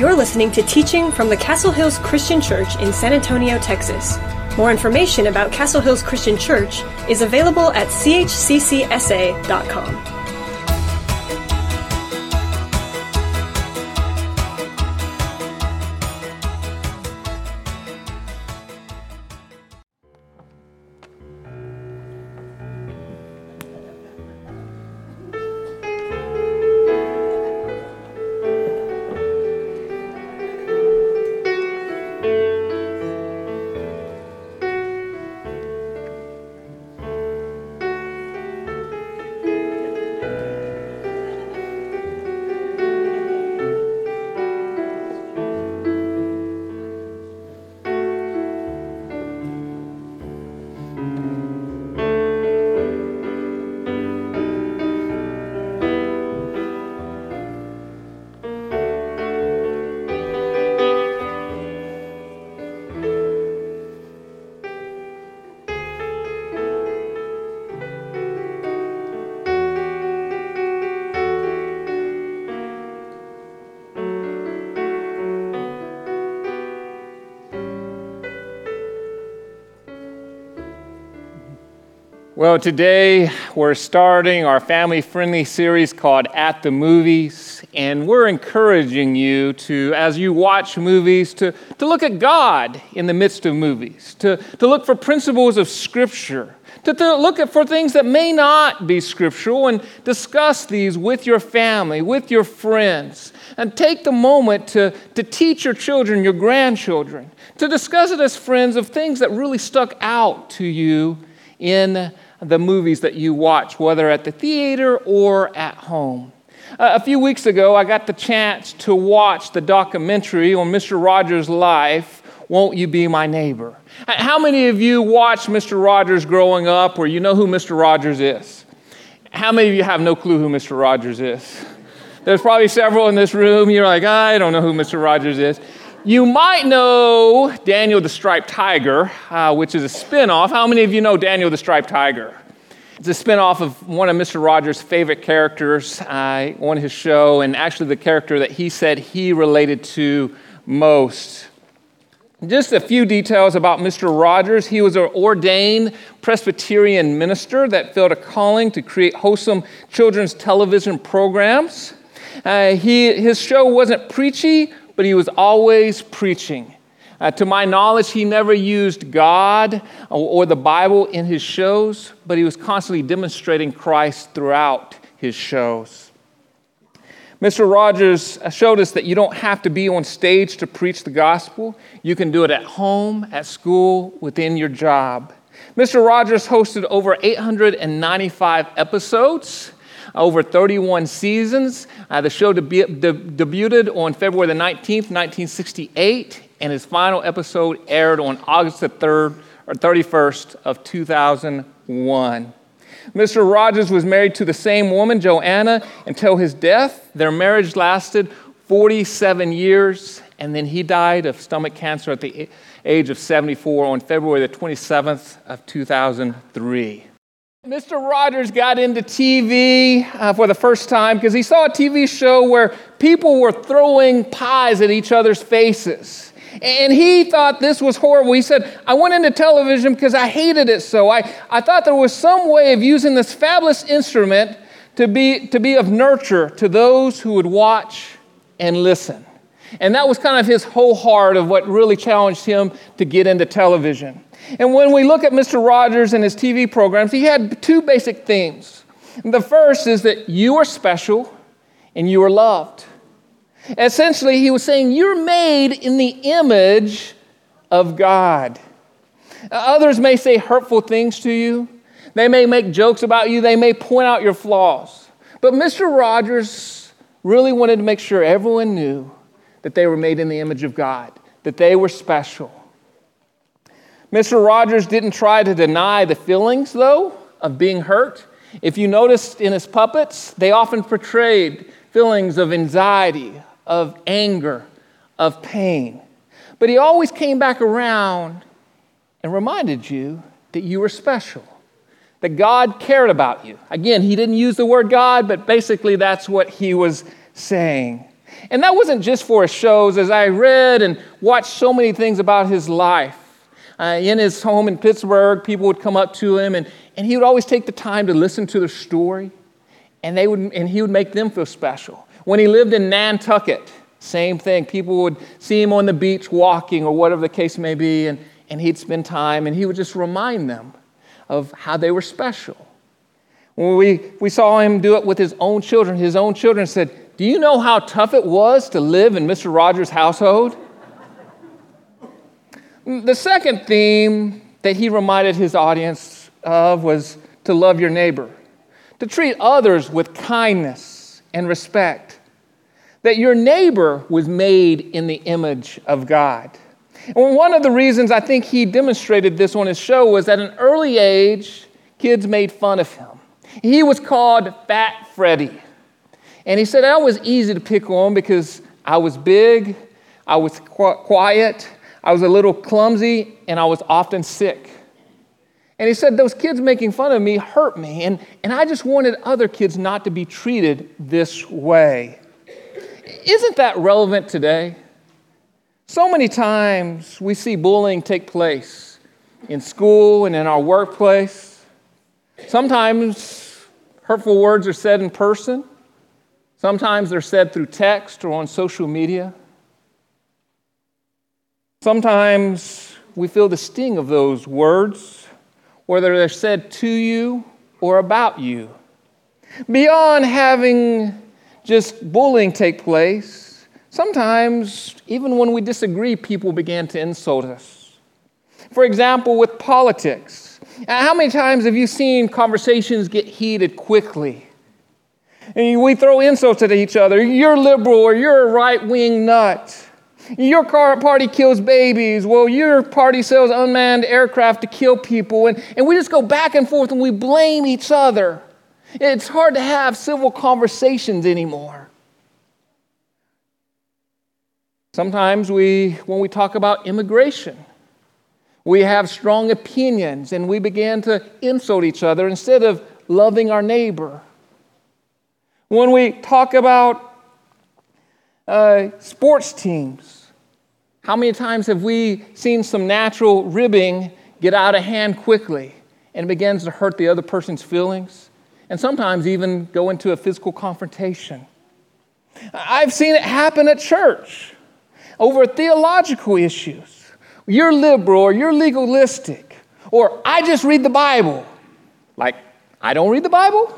You're listening to teaching from the Castle Hills Christian Church in San Antonio, Texas. More information about Castle Hills Christian Church is available at chccsa.com. Well, today we're starting our family friendly series called At the Movies, and we're encouraging you to, as you watch movies, to, to look at God in the midst of movies, to, to look for principles of Scripture, to, to look at for things that may not be scriptural, and discuss these with your family, with your friends, and take the moment to, to teach your children, your grandchildren, to discuss it as friends of things that really stuck out to you in the movies that you watch, whether at the theater or at home. Uh, a few weeks ago, I got the chance to watch the documentary on Mr. Rogers' life, Won't You Be My Neighbor? How many of you watched Mr. Rogers growing up or you know who Mr. Rogers is? How many of you have no clue who Mr. Rogers is? There's probably several in this room. You're like, I don't know who Mr. Rogers is. You might know Daniel the Striped Tiger, uh, which is a spinoff. How many of you know Daniel the Striped Tiger? It's a spinoff of one of Mr. Rogers' favorite characters uh, on his show, and actually the character that he said he related to most. Just a few details about Mr. Rogers. He was an ordained Presbyterian minister that felt a calling to create wholesome children's television programs. Uh, he, his show wasn't preachy, but he was always preaching. Uh, to my knowledge, he never used God or, or the Bible in his shows, but he was constantly demonstrating Christ throughout his shows. Mr. Rogers showed us that you don't have to be on stage to preach the gospel. You can do it at home, at school, within your job. Mr. Rogers hosted over 895 episodes over 31 seasons. Uh, the show debu- de- debuted on February the 19th, 1968, and his final episode aired on August the 3rd or 31st of 2001. Mr. Rogers was married to the same woman, Joanna, until his death. Their marriage lasted 47 years, and then he died of stomach cancer at the age of 74 on February the 27th of 2003. Mr. Rogers got into TV uh, for the first time because he saw a TV show where people were throwing pies at each other's faces. And he thought this was horrible. He said, I went into television because I hated it so. I, I thought there was some way of using this fabulous instrument to be, to be of nurture to those who would watch and listen. And that was kind of his whole heart of what really challenged him to get into television. And when we look at Mr. Rogers and his TV programs, he had two basic themes. The first is that you are special and you are loved. Essentially, he was saying, You're made in the image of God. Uh, others may say hurtful things to you, they may make jokes about you, they may point out your flaws. But Mr. Rogers really wanted to make sure everyone knew that they were made in the image of God, that they were special. Mr. Rogers didn't try to deny the feelings, though, of being hurt. If you noticed in his puppets, they often portrayed feelings of anxiety, of anger, of pain. But he always came back around and reminded you that you were special, that God cared about you. Again, he didn't use the word God, but basically that's what he was saying. And that wasn't just for his shows. As I read and watched so many things about his life, uh, in his home in Pittsburgh, people would come up to him and, and he would always take the time to listen to their story and, they would, and he would make them feel special. When he lived in Nantucket, same thing. People would see him on the beach walking or whatever the case may be, and, and he'd spend time and he would just remind them of how they were special. When we, we saw him do it with his own children, his own children said, Do you know how tough it was to live in Mr. Rogers' household? The second theme that he reminded his audience of was to love your neighbor, to treat others with kindness and respect that your neighbor was made in the image of God. And one of the reasons I think he demonstrated this on his show was at an early age, kids made fun of him. He was called Fat Freddy. And he said, that was easy to pick on because I was big, I was quiet, I was a little clumsy, and I was often sick. And he said, Those kids making fun of me hurt me, and, and I just wanted other kids not to be treated this way. Isn't that relevant today? So many times we see bullying take place in school and in our workplace. Sometimes hurtful words are said in person, sometimes they're said through text or on social media. Sometimes we feel the sting of those words, whether they're said to you or about you. Beyond having just bullying take place, sometimes, even when we disagree, people began to insult us. For example, with politics. Uh, how many times have you seen conversations get heated quickly? And we throw insults at each other. You're liberal or you're a right wing nut. Your party kills babies. Well, your party sells unmanned aircraft to kill people. And, and we just go back and forth and we blame each other. It's hard to have civil conversations anymore. Sometimes we, when we talk about immigration, we have strong opinions and we begin to insult each other instead of loving our neighbor. When we talk about uh, sports teams, how many times have we seen some natural ribbing get out of hand quickly and begins to hurt the other person's feelings? and sometimes even go into a physical confrontation. I've seen it happen at church over theological issues. You're liberal or you're legalistic, or I just read the Bible. Like, I don't read the Bible?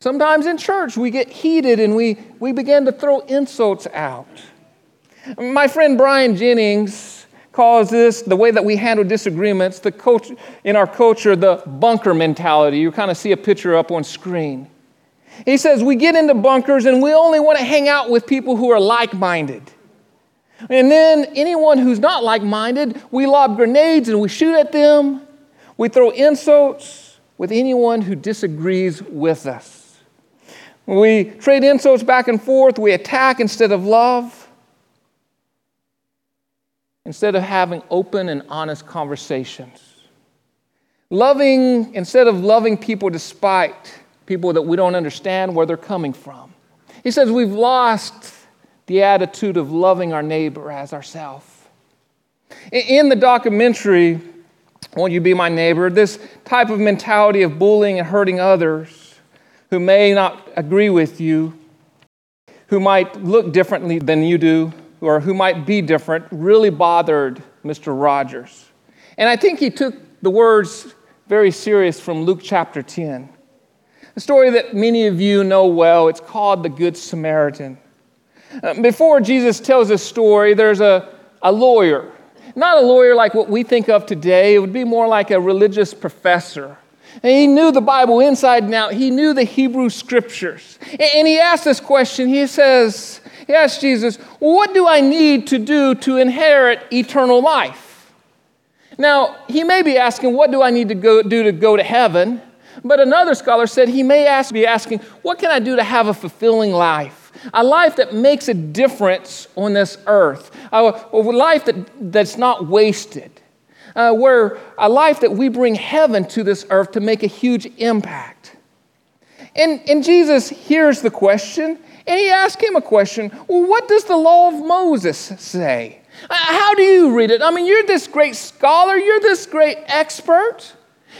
Sometimes in church we get heated and we, we begin to throw insults out. My friend Brian Jennings calls this the way that we handle disagreements the culture, in our culture the bunker mentality. You kind of see a picture up on screen. He says we get into bunkers and we only want to hang out with people who are like-minded. And then anyone who's not like-minded we lob grenades and we shoot at them. We throw insults with anyone who disagrees with us we trade insults back and forth we attack instead of love instead of having open and honest conversations. Loving, instead of loving people despite people that we don't understand where they're coming from. He says we've lost the attitude of loving our neighbor as ourselves. In the documentary, Won't You Be My Neighbor, this type of mentality of bullying and hurting others who may not agree with you, who might look differently than you do, or who might be different really bothered Mr. Rogers. And I think he took the words very serious from Luke chapter 10. A story that many of you know well. It's called the Good Samaritan. Uh, before Jesus tells this story, there's a, a lawyer. Not a lawyer like what we think of today, it would be more like a religious professor. And he knew the Bible inside and out. He knew the Hebrew scriptures. And he asked this question. He says, he asked Jesus, What do I need to do to inherit eternal life? Now, he may be asking, What do I need to go, do to go to heaven? But another scholar said he may ask, be asking, What can I do to have a fulfilling life? A life that makes a difference on this earth, a, a life that, that's not wasted, uh, where a life that we bring heaven to this earth to make a huge impact. And, and Jesus hears the question and he asks him a question Well, what does the law of Moses say? Uh, how do you read it? I mean, you're this great scholar, you're this great expert.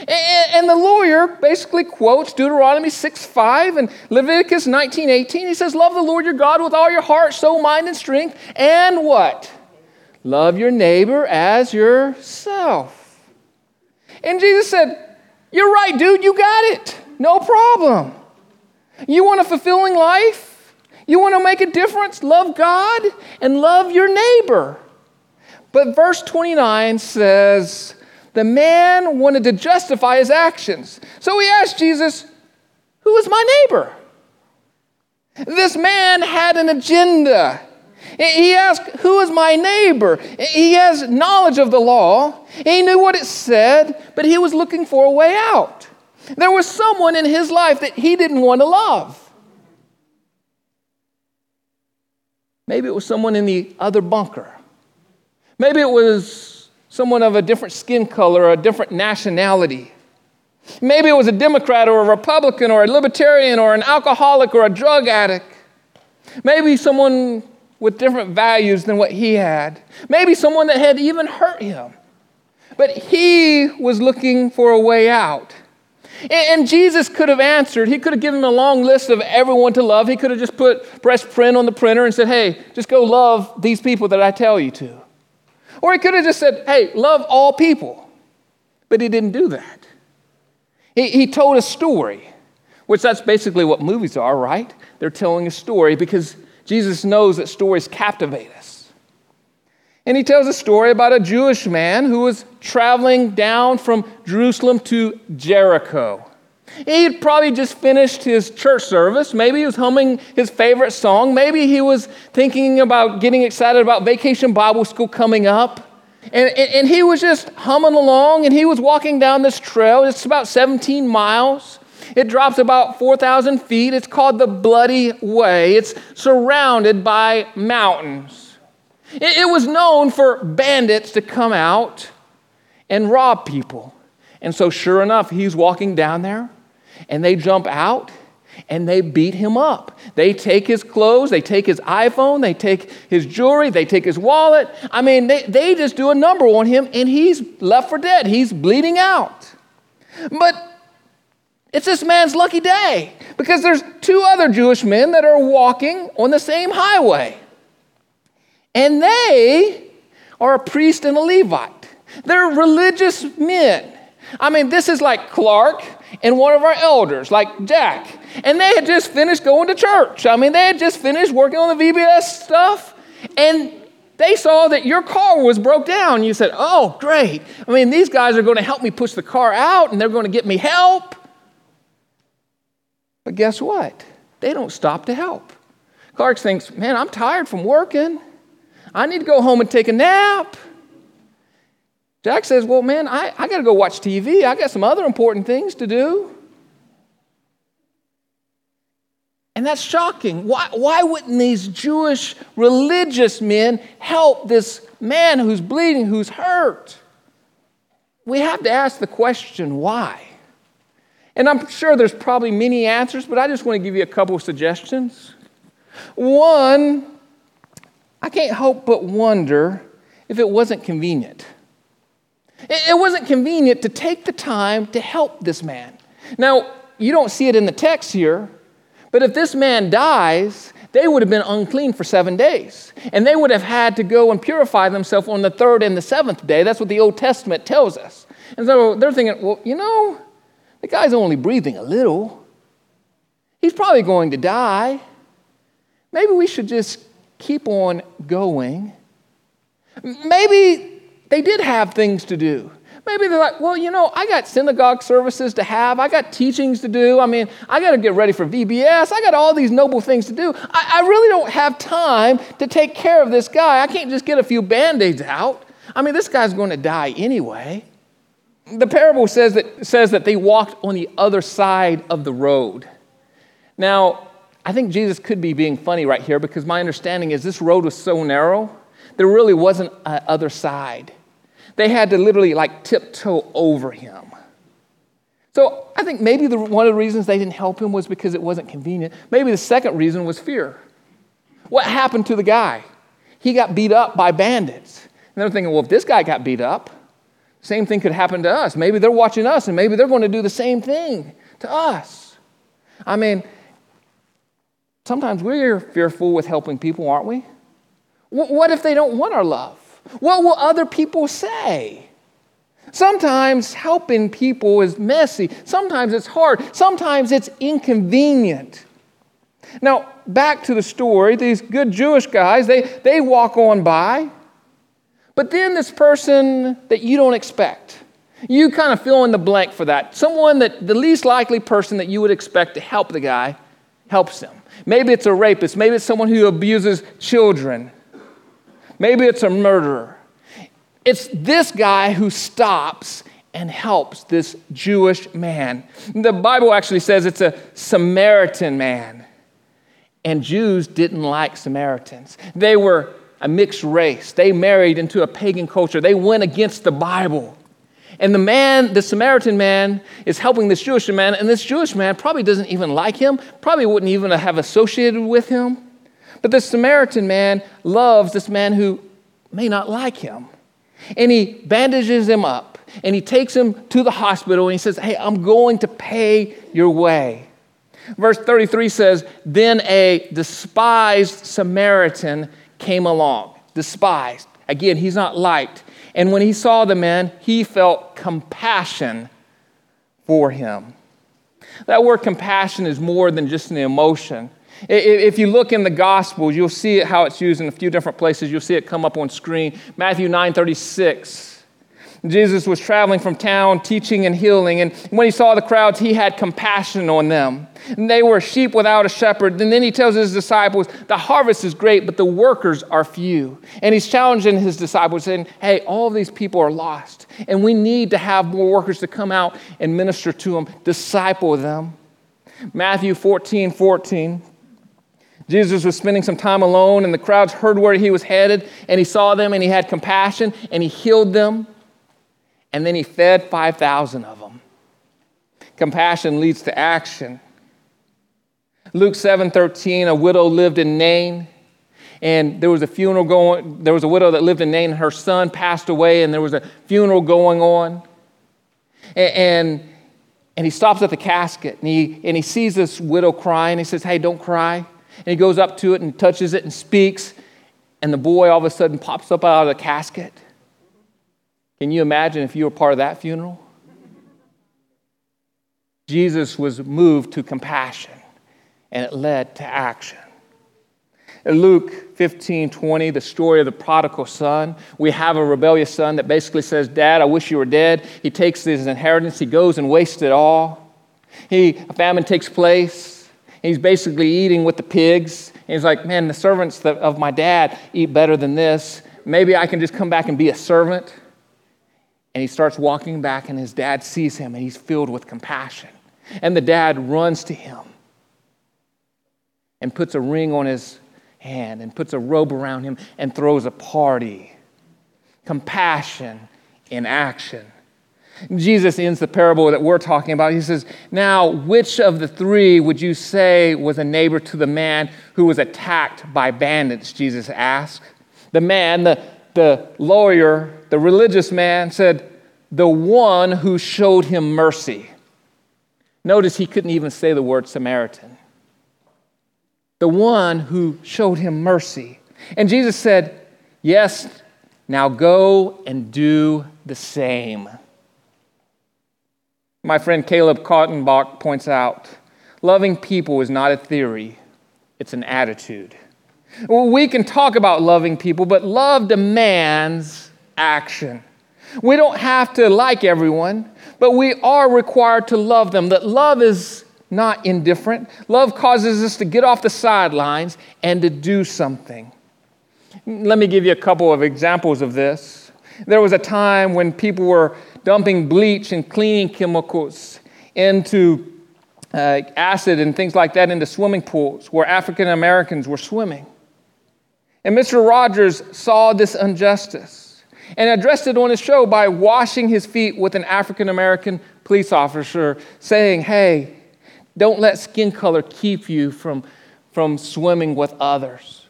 And the lawyer basically quotes Deuteronomy 6 5 and Leviticus 19 18. He says, Love the Lord your God with all your heart, soul, mind, and strength. And what? Love your neighbor as yourself. And Jesus said, You're right, dude, you got it. No problem. You want a fulfilling life? You want to make a difference? Love God and love your neighbor. But verse 29 says, the man wanted to justify his actions. So he asked Jesus, Who is my neighbor? This man had an agenda. He asked, Who is my neighbor? He has knowledge of the law. He knew what it said, but he was looking for a way out. There was someone in his life that he didn't want to love. Maybe it was someone in the other bunker. Maybe it was someone of a different skin color or a different nationality. Maybe it was a Democrat or a Republican or a libertarian or an alcoholic or a drug addict. Maybe someone with different values than what he had. Maybe someone that had even hurt him. But he was looking for a way out. And Jesus could have answered. He could have given him a long list of everyone to love. He could have just put press print on the printer and said, hey, just go love these people that I tell you to. Or he could have just said, hey, love all people. But he didn't do that. He, he told a story, which that's basically what movies are, right? They're telling a story because Jesus knows that stories captivate us. And he tells a story about a Jewish man who was traveling down from Jerusalem to Jericho. He had probably just finished his church service. Maybe he was humming his favorite song. Maybe he was thinking about getting excited about vacation Bible school coming up. And, and, and, he was just humming along and he was walking down this trail. It's about 17 miles. It drops about 4,000 feet. It's called the Bloody Way. It's surrounded by mountains. It, it was known for bandits to come out and rob people. And so, sure enough, he's walking down there and they jump out and they beat him up. They take his clothes, they take his iPhone, they take his jewelry, they take his wallet. I mean, they, they just do a number on him and he's left for dead. He's bleeding out. But it's this man's lucky day because there's two other Jewish men that are walking on the same highway. And they are a priest and a Levite. They're religious men. I mean, this is like Clark and one of our elders, like Jack. And they had just finished going to church. I mean, they had just finished working on the VBS stuff. And they saw that your car was broke down. You said, Oh, great. I mean, these guys are going to help me push the car out and they're going to get me help. But guess what? They don't stop to help. Clark thinks, Man, I'm tired from working. I need to go home and take a nap. Jack says, Well, man, I, I got to go watch TV. I got some other important things to do. And that's shocking. Why, why wouldn't these Jewish religious men help this man who's bleeding, who's hurt? We have to ask the question why? And I'm sure there's probably many answers, but I just want to give you a couple of suggestions. One, I can't help but wonder if it wasn't convenient. It wasn't convenient to take the time to help this man. Now, you don't see it in the text here, but if this man dies, they would have been unclean for seven days. And they would have had to go and purify themselves on the third and the seventh day. That's what the Old Testament tells us. And so they're thinking, well, you know, the guy's only breathing a little. He's probably going to die. Maybe we should just keep on going. Maybe they did have things to do. Maybe they're like, well, you know, I got synagogue services to have. I got teachings to do. I mean, I got to get ready for VBS. I got all these noble things to do. I, I really don't have time to take care of this guy. I can't just get a few band aids out. I mean, this guy's going to die anyway. The parable says that, says that they walked on the other side of the road. Now, I think Jesus could be being funny right here because my understanding is this road was so narrow, there really wasn't an other side. They had to literally like tiptoe over him. So I think maybe the, one of the reasons they didn't help him was because it wasn't convenient. Maybe the second reason was fear. What happened to the guy? He got beat up by bandits. And they're thinking, well, if this guy got beat up, same thing could happen to us. Maybe they're watching us and maybe they're going to do the same thing to us. I mean, sometimes we're fearful with helping people, aren't we? What if they don't want our love? What will other people say? Sometimes helping people is messy. Sometimes it's hard. Sometimes it's inconvenient. Now, back to the story, these good Jewish guys, they, they walk on by. But then this person that you don't expect, you kind of fill in the blank for that. Someone that the least likely person that you would expect to help the guy helps him. Maybe it's a rapist. Maybe it's someone who abuses children. Maybe it's a murderer. It's this guy who stops and helps this Jewish man. The Bible actually says it's a Samaritan man. And Jews didn't like Samaritans. They were a mixed race. They married into a pagan culture. They went against the Bible. And the man, the Samaritan man, is helping this Jewish man, and this Jewish man probably doesn't even like him, probably wouldn't even have associated with him. But the Samaritan man loves this man who may not like him. And he bandages him up and he takes him to the hospital and he says, Hey, I'm going to pay your way. Verse 33 says, Then a despised Samaritan came along. Despised. Again, he's not liked. And when he saw the man, he felt compassion for him. That word compassion is more than just an emotion. If you look in the Gospels, you'll see how it's used in a few different places. You'll see it come up on screen. Matthew 9 36. Jesus was traveling from town teaching and healing, and when he saw the crowds, he had compassion on them. And they were sheep without a shepherd. And then he tells his disciples, The harvest is great, but the workers are few. And he's challenging his disciples, saying, Hey, all these people are lost, and we need to have more workers to come out and minister to them, disciple them. Matthew 14 14. Jesus was spending some time alone, and the crowds heard where he was headed, and he saw them, and he had compassion, and he healed them, and then he fed 5,000 of them. Compassion leads to action. Luke 7:13, a widow lived in Nain, and there was a funeral going. There was a widow that lived in Nain, her son passed away, and there was a funeral going on. And, and, and he stops at the casket, and he, and he sees this widow crying. He says, Hey, don't cry. And he goes up to it and touches it and speaks, and the boy all of a sudden pops up out of the casket. Can you imagine if you were part of that funeral? Jesus was moved to compassion, and it led to action. In Luke 15 20, the story of the prodigal son, we have a rebellious son that basically says, Dad, I wish you were dead. He takes his inheritance, he goes and wastes it all. He, a famine takes place. He's basically eating with the pigs. He's like, man, the servants of my dad eat better than this. Maybe I can just come back and be a servant. And he starts walking back, and his dad sees him, and he's filled with compassion. And the dad runs to him and puts a ring on his hand and puts a robe around him and throws a party. Compassion in action. Jesus ends the parable that we're talking about. He says, Now, which of the three would you say was a neighbor to the man who was attacked by bandits? Jesus asked. The man, the, the lawyer, the religious man said, The one who showed him mercy. Notice he couldn't even say the word Samaritan. The one who showed him mercy. And Jesus said, Yes, now go and do the same. My friend Caleb Kaltenbach points out loving people is not a theory, it's an attitude. We can talk about loving people, but love demands action. We don't have to like everyone, but we are required to love them. That love is not indifferent. Love causes us to get off the sidelines and to do something. Let me give you a couple of examples of this. There was a time when people were dumping bleach and cleaning chemicals into uh, acid and things like that into swimming pools where African Americans were swimming. And Mr. Rogers saw this injustice. and addressed it on his show by washing his feet with an African American police officer, saying, Hey, don't let skin color keep you from, from swimming with others.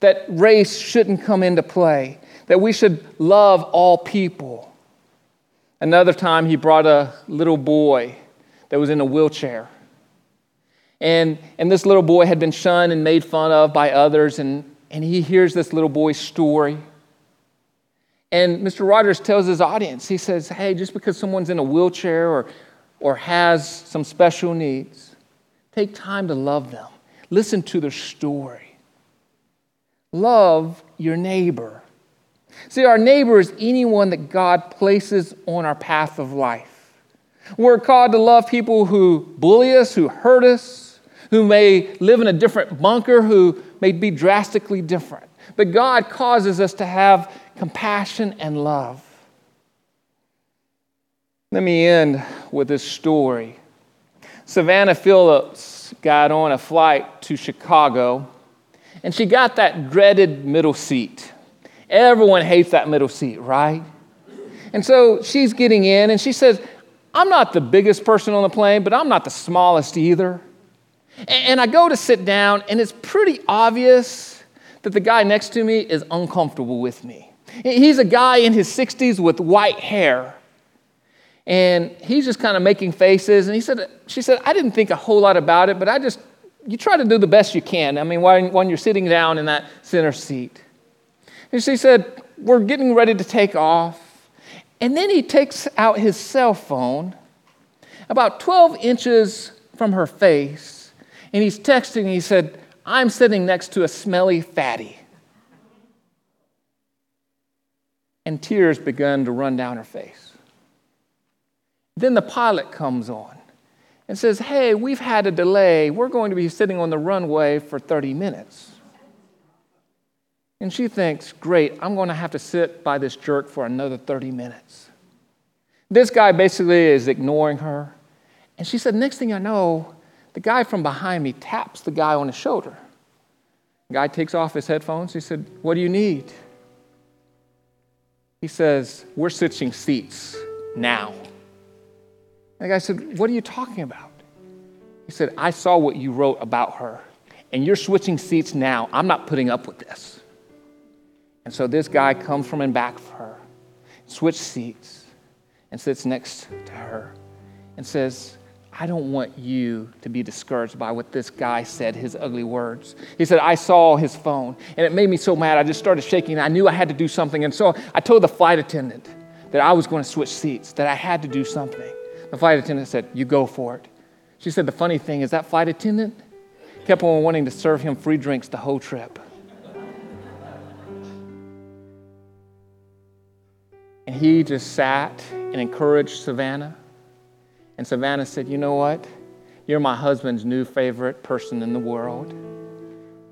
That race shouldn't come into play, that we should love all people. Another time, he brought a little boy that was in a wheelchair. And, and this little boy had been shunned and made fun of by others, and, and he hears this little boy's story. And Mr. Rogers tells his audience, he says, Hey, just because someone's in a wheelchair or, or has some special needs, take time to love them. Listen to their story. Love your neighbor. See, our neighbor is anyone that God places on our path of life. We're called to love people who bully us, who hurt us, who may live in a different bunker, who may be drastically different. But God causes us to have compassion and love. Let me end with this story. Savannah Phillips got on a flight to Chicago, and she got that dreaded middle seat. Everyone hates that middle seat, right? And so she's getting in, and she says, I'm not the biggest person on the plane, but I'm not the smallest either. And I go to sit down, and it's pretty obvious that the guy next to me is uncomfortable with me. He's a guy in his 60s with white hair. And he's just kind of making faces. And he said, she said, I didn't think a whole lot about it, but I just, you try to do the best you can. I mean, when, when you're sitting down in that center seat. And she said, We're getting ready to take off. And then he takes out his cell phone about 12 inches from her face, and he's texting. and He said, I'm sitting next to a smelly fatty. And tears began to run down her face. Then the pilot comes on and says, Hey, we've had a delay. We're going to be sitting on the runway for 30 minutes. And she thinks, Great, I'm going to have to sit by this jerk for another 30 minutes. This guy basically is ignoring her. And she said, Next thing I know, the guy from behind me taps the guy on the shoulder. The guy takes off his headphones. He said, What do you need? He says, We're switching seats now. And the guy said, What are you talking about? He said, I saw what you wrote about her, and you're switching seats now. I'm not putting up with this. And so this guy comes from and back for her, switch seats, and sits next to her and says, I don't want you to be discouraged by what this guy said, his ugly words. He said, I saw his phone, and it made me so mad. I just started shaking. I knew I had to do something. And so I told the flight attendant that I was going to switch seats, that I had to do something. The flight attendant said, You go for it. She said, The funny thing is, that flight attendant kept on wanting to serve him free drinks the whole trip. And he just sat and encouraged Savannah. And Savannah said, You know what? You're my husband's new favorite person in the world.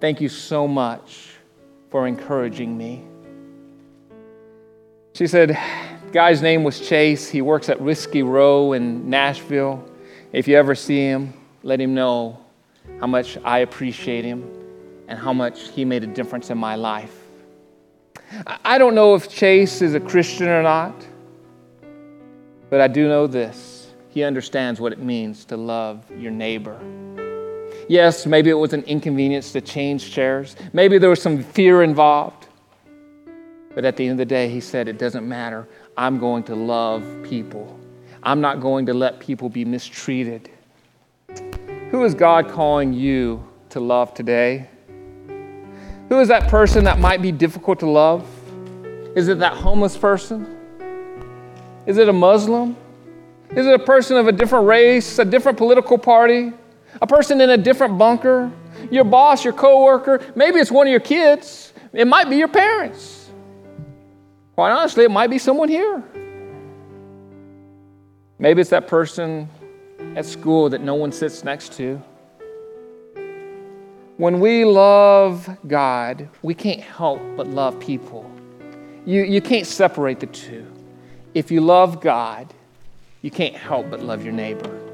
Thank you so much for encouraging me. She said, Guy's name was Chase. He works at Whiskey Row in Nashville. If you ever see him, let him know how much I appreciate him and how much he made a difference in my life. I don't know if Chase is a Christian or not, but I do know this. He understands what it means to love your neighbor. Yes, maybe it was an inconvenience to change chairs. Maybe there was some fear involved. But at the end of the day, he said, It doesn't matter. I'm going to love people. I'm not going to let people be mistreated. Who is God calling you to love today? Who is that person that might be difficult to love? Is it that homeless person? Is it a Muslim? Is it a person of a different race, a different political party, a person in a different bunker? Your boss, your coworker, maybe it's one of your kids. It might be your parents. Quite honestly, it might be someone here. Maybe it's that person at school that no one sits next to. When we love God, we can't help but love people. You, you can't separate the two. If you love God, you can't help but love your neighbor.